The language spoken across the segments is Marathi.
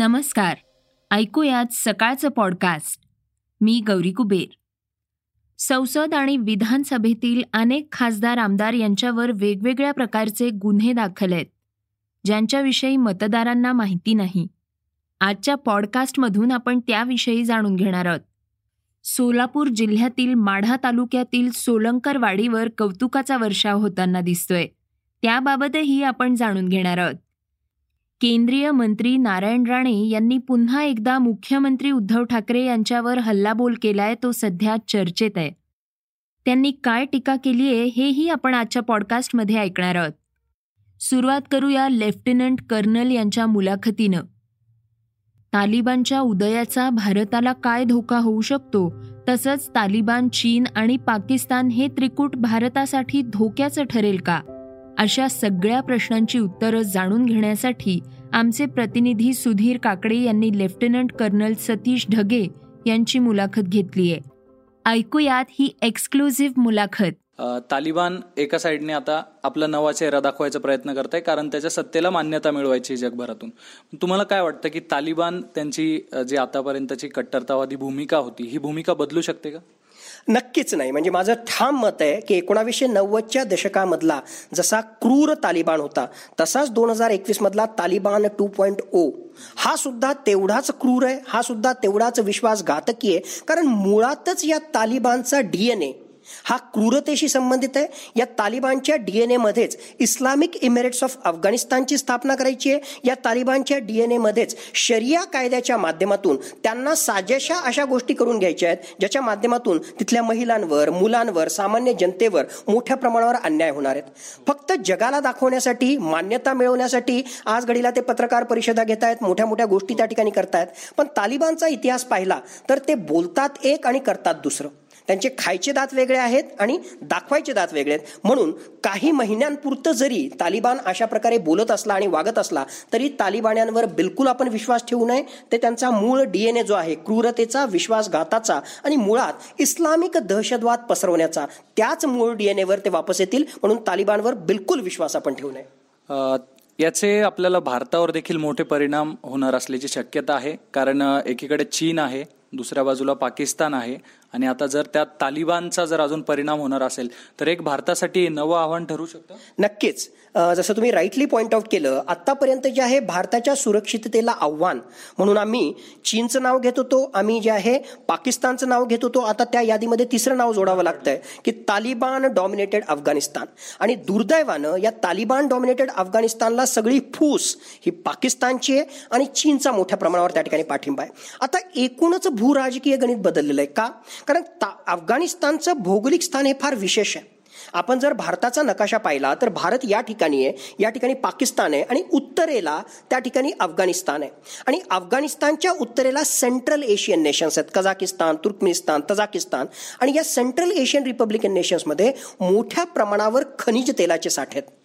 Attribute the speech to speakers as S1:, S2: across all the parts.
S1: नमस्कार. ऐकूयात सकाळचं पॉडकास्ट मी गौरी कुबेर. संसद आणि विधानसभेतील अनेक खासदार आमदार यांच्यावर वेगवेगळ्या प्रकारचे गुन्हे दाखल आहेत ज्यांच्याविषयी मतदारांना माहिती नाही. आजच्या पॉडकास्टमधून आपण त्याविषयी जाणून घेणार आहोत. सोलापूर जिल्ह्यातील माढा तालुक्यातील सोलंकरवाडीवर कौतुकाचा वर्षाव होताना दिसतोय. त्याबाबतही आपण जाणून घेणार आहोत. केंद्रीय मंत्री नारायण राणे यांनी पुन्हा एकदा मुख्यमंत्री उद्धव ठाकरे यांच्यावर हल्लाबोल केलाय तो सध्या चर्चेत आहे. त्यांनी काय टीका केली आहे हेही आपण आजच्या पॉडकास्टमध्ये ऐकणार आहोत. सुरुवात करूया लेफ्टनंट कर्नल यांच्या मुलाखतीनं. तालिबानच्या उदयाचा भारताला काय धोका होऊ शकतो तसंच तालिबान चीन आणि पाकिस्तान हे त्रिकूट भारतासाठी धोक्याचं ठरेल का? अशा सगळ्या प्रश्नांची उत्तरं जाणून घेण्यासाठी आमचे प्रतिनिधी सुधीर काकडे यांनी लेफ्टनंट कर्नल सतीश ढगे यांची मुलाखत घेतली आहे. ऐकूयात ही एक्सक्लुझिव्ह मुलाखत.
S2: तालिबान एका साईडने आता आपला नवा चेहरा दाखवायचा प्रयत्न करत आहे कारण त्याच्या सत्तेला मान्यता मिळवायची जगभरातून. तुम्हाला काय वाटतं की तालिबान त्यांची जी आतापर्यंतची कट्टरतावादी भूमिका होती ही भूमिका बदलू शकते का?
S3: नक्कीच नाही. म्हणजे माझं ठाम मत आहे की एकोणावीसशे नव्वदच्या दशकामधला जसा क्रूर तालिबान होता तसाच दोन हजार एकवीसमधला तालिबान टू पॉईंट ओ. हा सुद्धा तेवढाच क्रूर आहे हा सुद्धा तेवढाच विश्वासघातकी आहे कारण मुळातच या तालिबानचा डीएनए हा क्रूरतेशी संबंधित आहे. या तालिबानच्या डीएनए मध्येच इस्लामिक इमिरेट्स ऑफ अफगाणिस्तानची स्थापना करायची आहे. या तालिबानच्या डीएनए मध्येच शरिया कायद्याच्या माध्यमातून त्यांना साजेशा अशा गोष्टी करून घ्यायच्या आहेत ज्याच्या माध्यमातून तिथल्या महिलांवर मुलांवर सामान्य जनतेवर मोठ्या प्रमाणावर अन्याय होणार आहेत. फक्त जगाला दाखवण्यासाठी मान्यता मिळवण्यासाठी आज घडीला ते पत्रकार परिषदा घेत आहेत मोठ्या मोठ्या गोष्टी त्या ठिकाणी करतायत. पण तालिबानचा इतिहास पाहिला तर ते बोलतात एक आणि करतात दुसरं. त्यांचे खायचे दात वेगळे आहेत आणि दाखवायचे दात वेगळे आहेत. म्हणून काही महिन्यांपुरतं जरी तालिबान अशा प्रकारे बोलत असला आणि वागत असला तरी तालिबान्यांवर बिलकुल आपण विश्वास ठेवू नये. ते त्यांचा मूळ डीएनए जो आहे क्रूरतेचा विश्वासघाताचा आणि मुळात इस्लामिक दहशतवाद पसरवण्याचा त्याच मूळ डीएनएवर ते वापस येतील. म्हणून तालिबानवर बिलकुल विश्वास आपण ठेवू नये.
S2: याचे आपल्याला भारतावर देखील मोठे परिणाम होणार असल्याची शक्यता आहे. कारण एकीकडे चीन आहे दुसऱ्या बाजूला पाकिस्तान आहे. आणि आता जर त्यात तालिबानचा जर अजून परिणाम होणार असेल तर एक भारतासाठी नवं आव्हान ठरू शकतं?
S3: नक्कीच. जसं तुम्ही राईटली पॉईंट आउट केलं आतापर्यंत जे आहे भारताच्या सुरक्षिततेला आव्हान म्हणून आम्ही चीनचं नाव घेत होतो आम्ही जे आहे पाकिस्तानचं नाव घेत होतो आता त्या यादीमध्ये तिसरं नाव जोडावं लागतंय की तालिबान डॉमिनेटेड अफगाणिस्तान. आणि दुर्दैवानं या तालिबान डॉमिनेटेड अफगाणिस्तानला सगळी फूस ही पाकिस्तानची आहे आणि चीनचा मोठ्या प्रमाणावर त्या ठिकाणी पाठिंबा आहे. आता एकूणच भू राजकीय गणित बदललेलं आहे का? कारण ता अफगाणिस्तानचं भौगोलिक स्थान हे फार विशेष आहे. आपण जर भारताचा नकाशा पाहिला तर भारत या ठिकाणी आहे या ठिकाणी पाकिस्तान आहे आणि उत्तरेला त्या ठिकाणी अफगाणिस्तान आहे. आणि अफगाणिस्तानच्या उत्तरेला सेंट्रल एशियन नेशन्स आहेत कझाकिस्तान तुर्कमेनिस्तान तजाकिस्तान आणि या सेंट्रल एशियन रिपब्लिकन नेशन्समध्ये मोठ्या प्रमाणावर खनिज तेलाचे साठे आहेत.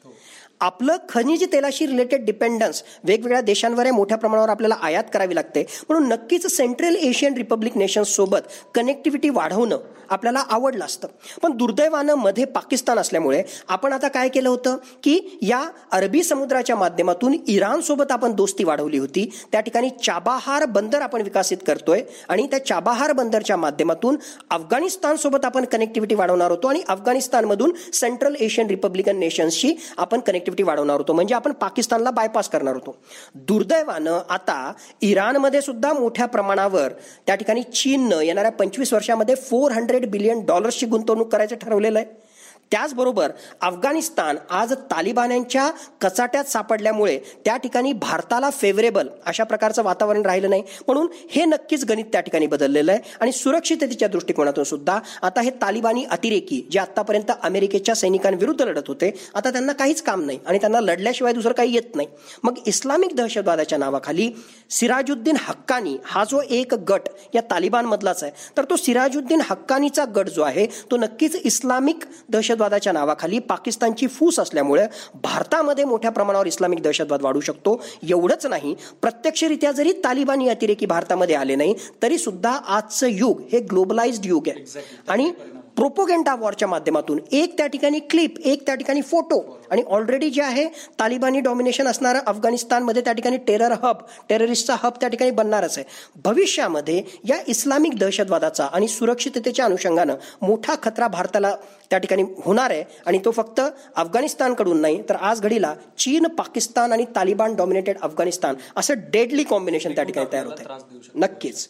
S3: आपलं खनिज तेलाशी रिलेटेड डिपेंडन्स वेगवेगळ्या देशांवर मोठ्या प्रमाणावर आपल्याला आयात करावी लागते. म्हणून नक्कीच सेंट्रल एशियन रिपब्लिक नेशन्स सोबत कनेक्टिव्हिटी वाढवणं आपल्याला आवडलं असतं. पण दुर्दैवानं मध्ये पाकिस्तान असल्यामुळे आपण आता काय केलं होतं की या अरबी समुद्राच्या माध्यमातून इराण सोबत आपण दोस्ती वाढवली होती. त्या ठिकाणी चाबाहार बंदर आपण विकसित करतोय आणि त्या चाबाहार बंदरच्या माध्यमातून अफगाणिस्तान सोबत आपण कनेक्टिव्हिटी वाढवणार होतो आणि अफगाणिस्तानमधून सेंट्रल एशियन रिपब्लिकन नेशन्सशी आपण कनेक्ट कनेक्टिव्हिटी वाढवणार होतो. म्हणजे आपण पाकिस्तानला बायपास करणार होतो. दुर्दैवानं आता इराणमध्ये सुद्धा मोठ्या प्रमाणावर त्या ठिकाणी चीननं येणाऱ्या पंचवीस वर्षामध्ये फोर हंड्रेड हंड्रेड बिलियन डॉलर्सची गुंतवणूक करायचं ठरवलेलं आहे. त्याचबरोबर अफगाणिस्तान आज तालिबान्यांच्या कचाट्यात सापडल्यामुळे त्या ठिकाणी भारताला फेवरेबल अशा प्रकारचं वातावरण राहिलं नाही. म्हणून हे नक्कीच गणित त्या ठिकाणी बदललेलं आहे आणि सुरक्षिततेच्या दृष्टिकोनातून सुद्धा आता हे तालिबानी अतिरेकी जे आतापर्यंत अमेरिकेच्या सैनिकांविरुद्ध लढत होते आता त्यांना काहीच काम नाही आणि त्यांना लढल्याशिवाय दुसरं काही येत नाही. मग इस्लामिक दहशतवादाच्या नावाखाली सिराजुद्दीन हक्कानी हा जो एक गट या तालिबानमधलाच आहे तर तो सिराजुद्दीन हक्कानीचा गट जो आहे तो नक्कीच इस्लामिक दहशत दहशतवादाच्या नावाखाली पाकिस्तानची फूस असल्यामुळे भारतामध्ये मोठ्या प्रमाणावर इस्लामिक दहशतवाद वाढू शकतो. एवढंच नाही प्रत्यक्षरित्या जरी तालिबानी अतिरेकी भारतामध्ये आले नाही तरी सुद्धा आजचं युग हे ग्लोबलाइज्ड युग आहे. आणि प्रोपोगेंडा वॉरच्या माध्यमातून. एक त्या ठिकाणी क्लिप एक त्या ठिकाणी फोटो. आणि ऑलरेडी जे आहे तालिबानी डॉमिनेशन असणारं अफगाणिस्तानमध्ये त्या ठिकाणी टेरर हब टेररिस्टचा हब त्या ठिकाणी बनणारच आहे. भविष्यामध्ये या इस्लामिक दहशतवादाचा आणि सुरक्षिततेच्या अनुषंगानं मोठा खतरा भारताला त्या ठिकाणी होणार आहे. आणि तो फक्त अफगाणिस्तानकडून नाही तर आज घडीला चीन पाकिस्तान आणि तालिबान डॉमिनेटेड अफगाणिस्तान असं डेडली कॉम्बिनेशन त्या ठिकाणी तयार होतं नक्कीच.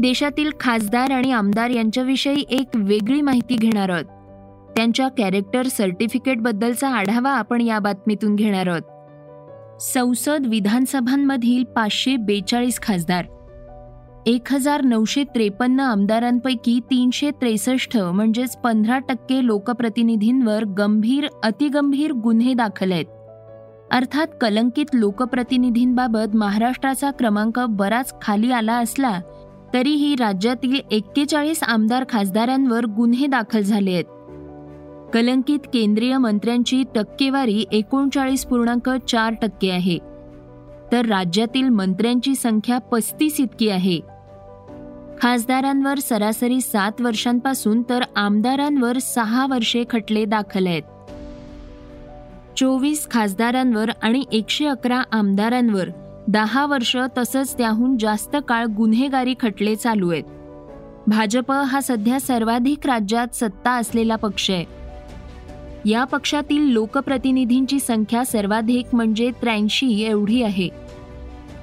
S1: देशातील खासदार आणि आमदार यांच्याविषयी एक वेगळी माहिती घेणार आहोत. त्यांच्या कॅरेक्टर सर्टिफिकेटबद्दलचा आढावा आपण या बातमीतून घेणार आहोत. संसद विधानसभांमधील पाचशे बेचाळीस खासदार एक हजार नऊशे त्रेपन्न आमदारांपैकी तीनशे त्रेसष्ट म्हणजेच पंधरा टक्के लोकप्रतिनिधींवर गंभीर अतिगंभीर गुन्हे दाखल आहेत. अर्थात कलंकित लोकप्रतिनिधींबाबत महाराष्ट्राचा क्रमांक बराच खाली आला असला तरीही राज्यातील एक्केचाळीस आमदार खासदारांवर गुन्हे दाखल झाले आहेत. कलंकित केंद्रीय मंत्र्यांची टक्केवारी एकोणचाळीस पूर्णांक चार टक्के आहे. तर राज्यातील मंत्र्यांची संख्या पस्तीस इतकी आहे. खासदारांवर सरासरी सात वर्षांपासून तर आमदारांवर सहा वर्षे खटले दाखल आहेत. चोवीस खासदारांवर आणि एकशे अकरा आमदारांवर दहा वर्ष तसंच त्याहून जास्त काळ गुन्हेगारी खटले चालू आहेत. भाजप हा सध्या सर्वाधिक राज्यात सत्ता असलेला पक्ष आहे. या पक्षातील लोकप्रतिनिधींची संख्या सर्वाधिक म्हणजे त्र्याऐंशी एवढी आहे.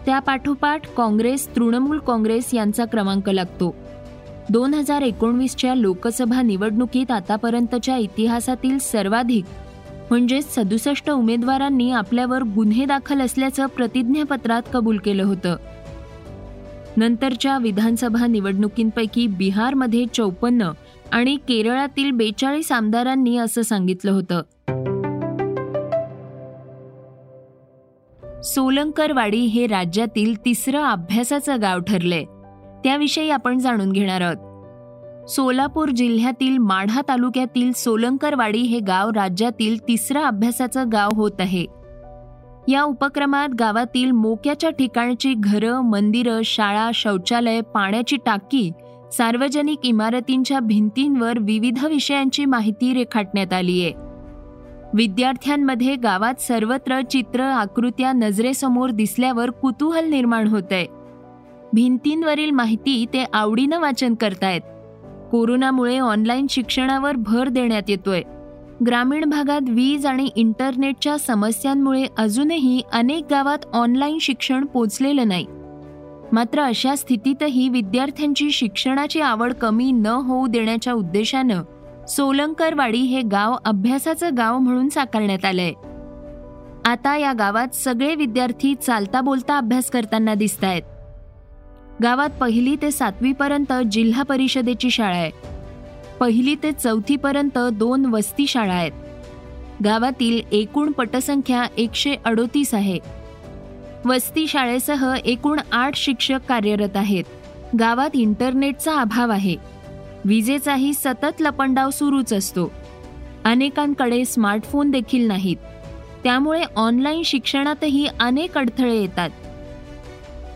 S1: त्यापाठोपाठ काँग्रेस तृणमूल काँग्रेस यांचा क्रमांक लागतो. दोन हजार एकोणवीसच्या लोकसभा निवडणुकीत आतापर्यंतच्या इतिहासातील सर्वाधिक म्हणजेच सदुसष्ट उमेदवारांनी आपल्यावर गुन्हे दाखल असल्याचं प्रतिज्ञापत्रात कबूल केलं होतं. नंतरच्या विधानसभा निवडणुकींपैकी बिहारमध्ये चौपन्न आणि केरळातील बेचाळीस आमदारांनी असं सांगितलं होतं. सोलंकरवाडी हे राज्यातील तिसरं अभ्यासाचं गाव ठरलंय. त्याविषयी आपण जाणून घेणार आहोत. सोलापूर जिल्ह्यातील माढा तालुक्यातील सोलंकरवाडी हे गाव राज्यातील तिसरं अभ्यासाचं गाव होत आहे. या उपक्रमात गावातील मोक्याच्या ठिकाणची घरं मंदिरं शाळा शौचालय पाण्याची टाकी सार्वजनिक इमारतींच्या भिंतींवर विविध विषयांची माहिती रेखाटण्यात आली आहे. विद्यार्थ्यांमध्ये गावात सर्वत्र चित्र आकृत्या नजरेसमोर दिसल्यावर कुतूहल निर्माण होतंय. भिंतींवरील माहिती ते आवडीनं वाचन करतायत. कोरोनामुळे ऑनलाईन शिक्षणावर भर देण्यात येतोय. ग्रामीण भागात वीज आणि इंटरनेटच्या समस्यांमुळे अजूनही अनेक गावात ऑनलाईन शिक्षण पोचलेलं नाही. मात्र अशा स्थितीतही विद्यार्थ्यांची शिक्षणाची आवड कमी न होऊ देण्याच्या उद्देशानं सोलंकरवाडी हे गाव अभ्यासाचं गाव म्हणून साकारण्यात आलंय. आता या गावात सगळे विद्यार्थी चालता बोलता अभ्यास करताना दिसत आहेत गावात पहिली ते सातवीपर्यंत जिल्हा परिषदेची शाळा आहे. पहिली ते चौथीपर्यंत दोन वस्ती शाळा आहेत. गावातील एकूण पटसंख्या एकशे अडोतीस आहे. वस्ती शाळेसह एकूण आठ शिक्षक कार्यरत आहेत. गावात इंटरनेटचा अभाव आहे. विजेचाही सतत लपंडाव सुरूच असतो. अनेकांकडे स्मार्टफोन देखील नाहीत. त्यामुळे ऑनलाईन शिक्षणातही अनेक अडथळे येतात.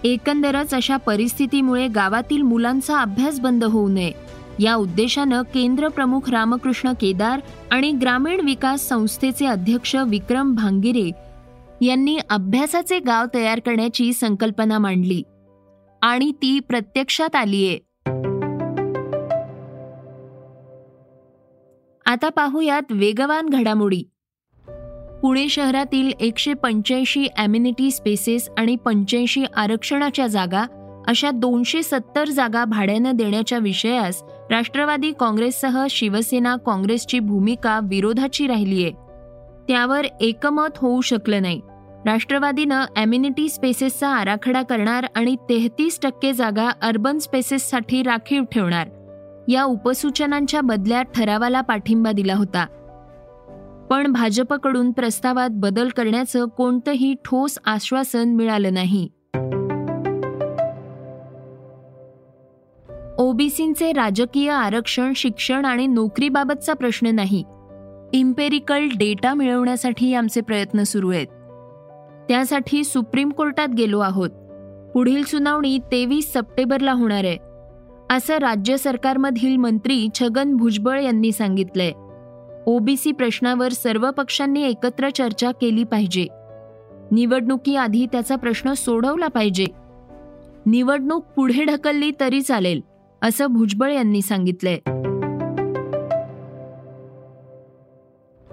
S1: एकंदरच अशा परिस्थितीमुळे गावातील मुलांचा अभ्यास बंद होऊ नये. या उद्देशानं केंद्र प्रमुख रामकृष्ण केदार आणि ग्रामीण विकास संस्थेचे अध्यक्ष विक्रम भांगिरे यांनी अभ्यासाचे गाव तयार करण्याची संकल्पना मांडली. आणि ती प्रत्यक्षात आलीये आता पाहूयात वेगवान घडामोडी. पुणे शहरातील एकशे पंच्याऐंशी ॲम्युनिटी स्पेसेस आणि पंच्याऐंशी आरक्षणाच्या जागा अशा दोनशे सत्तर जागा भाड्यानं देण्याच्या विषयास राष्ट्रवादी काँग्रेससह शिवसेना काँग्रेसची भूमिका विरोधाची राहिली आहे. त्यावर एकमत होऊ शकलं नाही. राष्ट्रवादीनं ॲम्युनिटी स्पेसेसचा आराखडा करणार आणि तेहतीस टक्के जागा अर्बन स्पेसेससाठी राखीव ठेवणार. या उपसूचनांच्या बदल्यात ठरावाला पाठिंबा दिला होता. पण भाजपकडून प्रस्तावात बदल करण्याचं कोणतंही ठोस आश्वासन मिळालं नाही. ओबीसींचे राजकीय आरक्षण शिक्षण आणि नोकरीबाबतचा प्रश्न नाही. इम्पेरिकल डेटा मिळवण्यासाठी आमचे प्रयत्न सुरू आहेत. त्यासाठी सुप्रीम कोर्टात गेलो आहोत. पुढील सुनावणी तेवीस सप्टेंबरला होणार आहे. असं राज्य सरकारमधील मंत्री छगन भुजबळ यांनी सांगितलंय. ओबीसी प्रश्नावर सर्व पक्षांनी एकत्र चर्चा केली पाहिजे. निवडणुकीआधी त्याचा प्रश्न सोडवला पाहिजे. निवडणूक पुढे ढकलली तरी चालेल असं भुजबळ यांनी सांगितलंय.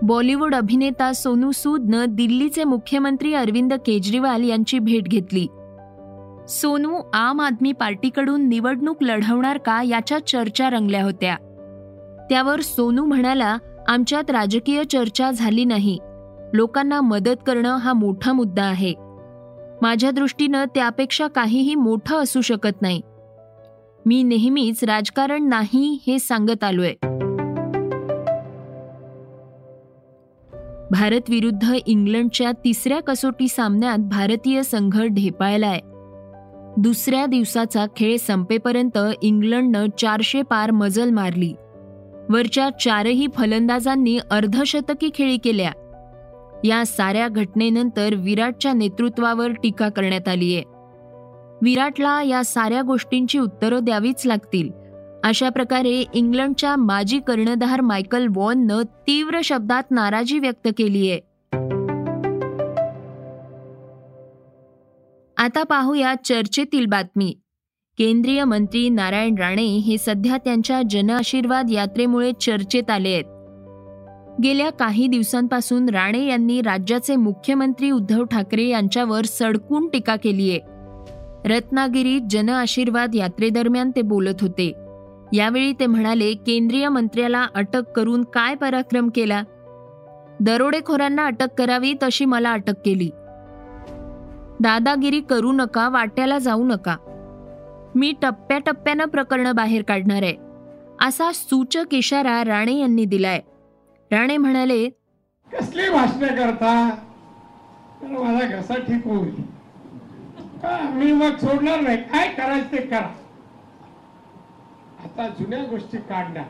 S1: बॉलिवूड अभिनेता सोनू सूदनं दिल्लीचे मुख्यमंत्री अरविंद केजरीवाल यांची भेट घेतली. सोनू आम आदमी पार्टीकडून निवडणूक लढवणार का याच्या चर्चा रंगल्या होत्या. त्यावर सोनू म्हणाला आमच्यात राजकीय चर्चा झाली नाही. लोकांना मदत करणं हा मोठा मुद्दा आहे. माझ्या दृष्टीनं त्यापेक्षा काहीही मोठं असू शकत नाही. मी नेहमीच राजकारण नाही हे सांगत आलोय. भारत विरुद्ध इंग्लंडच्या तिसऱ्या कसोटी सामन्यात भारतीय संघ ढेपाळलाय. दुसऱ्या दिवसाचा खेळ संपेपर्यंत इंग्लंडनं चारशे पार मजल मारली. वरच्या चारही फलंदाजांनी अर्धशतकी खेळी केल्या. या साऱ्या घटनेनंतर विराटच्या नेतृत्वावर टीका करण्यात आलीय विराटला या साऱ्या गोष्टींची उत्तरं द्यावीच लागतील. अशा प्रकारे इंग्लंडच्या माजी कर्णधार मायकल वॉननं तीव्र शब्दात नाराजी व्यक्त केलीय आता पाहूया चर्चेतील बातमी. केंद्रीय मंत्री नारायण राणे हे सध्या त्यांच्या जनआशीर्वाद यात्रेमुळे चर्चेत आले आहेत. गेल्या काही दिवसांपासून राणे यांनी राज्याचे मुख्यमंत्री उद्धव ठाकरे यांच्यावर सडकून टीका केलीय रत्नागिरीत जनआशीर्वाद यात्रेदरम्यान ते बोलत होते. यावेळी ते म्हणाले केंद्रीय मंत्र्याला अटक करून काय पराक्रम केला? दरोडेखोरांना अटक करावी तशी मला अटक केली. दादागिरी करू नका वाट्याला जाऊ नका. मी टप्प्याटप्प्यानं प्रकरणं बाहेर काढणार आहे. असा सूचक इशारा राणे यांनी दिलाय. राणे म्हणाले
S4: कसली भाषण करता? तर माझा घसा ठीक होईल. मी मग सोडणार नाही. काय करायचं ते करा. आता जुन्या गोष्टी काढण्या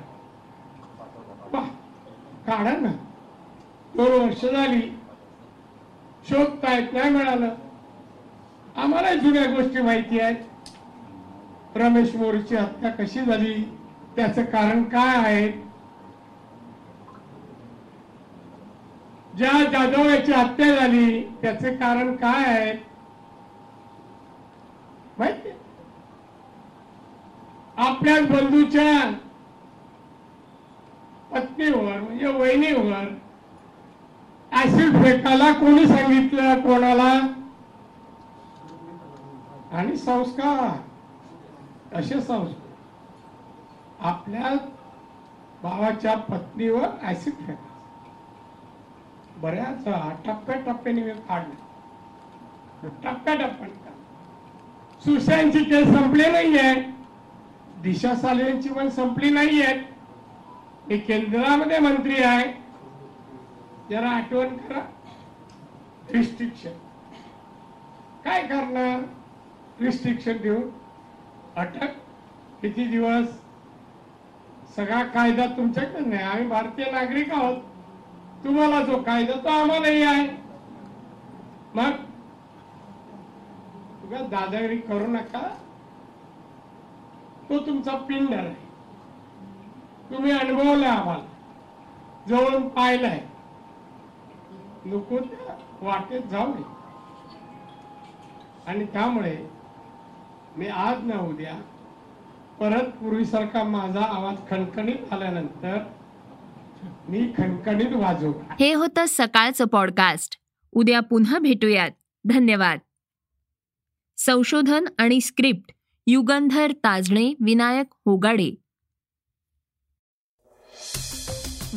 S4: काढा ना. दोन वर्ष झाली. शोधतायत नाही मिळालं आम्हाला जुन्या गोष्टी माहिती आहेत. रमेश मोरीची हत्या कशी झाली? त्याचं कारण काय आहे? ज्या जाधव याची हत्या झाली त्याचे कारण काय आहे? माहिती? आपल्याच बंधूच्या पत्नीवर म्हणजे वहिनीवर ऍसिड फेकायला कोणी सांगितलं? कोणाला? आणि संस्कार. असे संस्कार आपल्या भावाच्या पत्नीवर ऍसिड फेका बऱ्याच टप्प्याटप्प्याने मी काढलं. टप्प्याटप्प्याने सुशांतची केस संपली नाहीये. दिशा सालेंची पण संपली नाहीये. मी केंद्रामध्ये मंत्री आहे. जरा आठवण करा. रिस्ट्रिक्शन काय करणार? रिस्ट्रिक्शन देऊन अटक? किती दिवस? सगळा कायदा तुमच्याकडे नाही. आम्ही भारतीय नागरिक आहोत. तुम्हाला जो कायदा तो आम्हालाही आहे. मग? तुला दादागिरी करू नका. तो तुमचा पिंड आहे. तुम्ही अनुभवलाय आम्हाला. जवळून पाहिलंय. नको त्या वाटेत जाऊ नये. आणि त्यामुळे मी आज ना उद्या परत पूर्वीसारखा माझा आवाज खणखणीत आल्यानंतर मी खणखणीत वाजव.
S1: हे होतं सकाळचं पॉडकास्ट उद्या पुन्हा भेटूयात. धन्यवाद. संशोधन आणि स्क्रिप्ट युगंधर ताजणे विनायक होगाडे.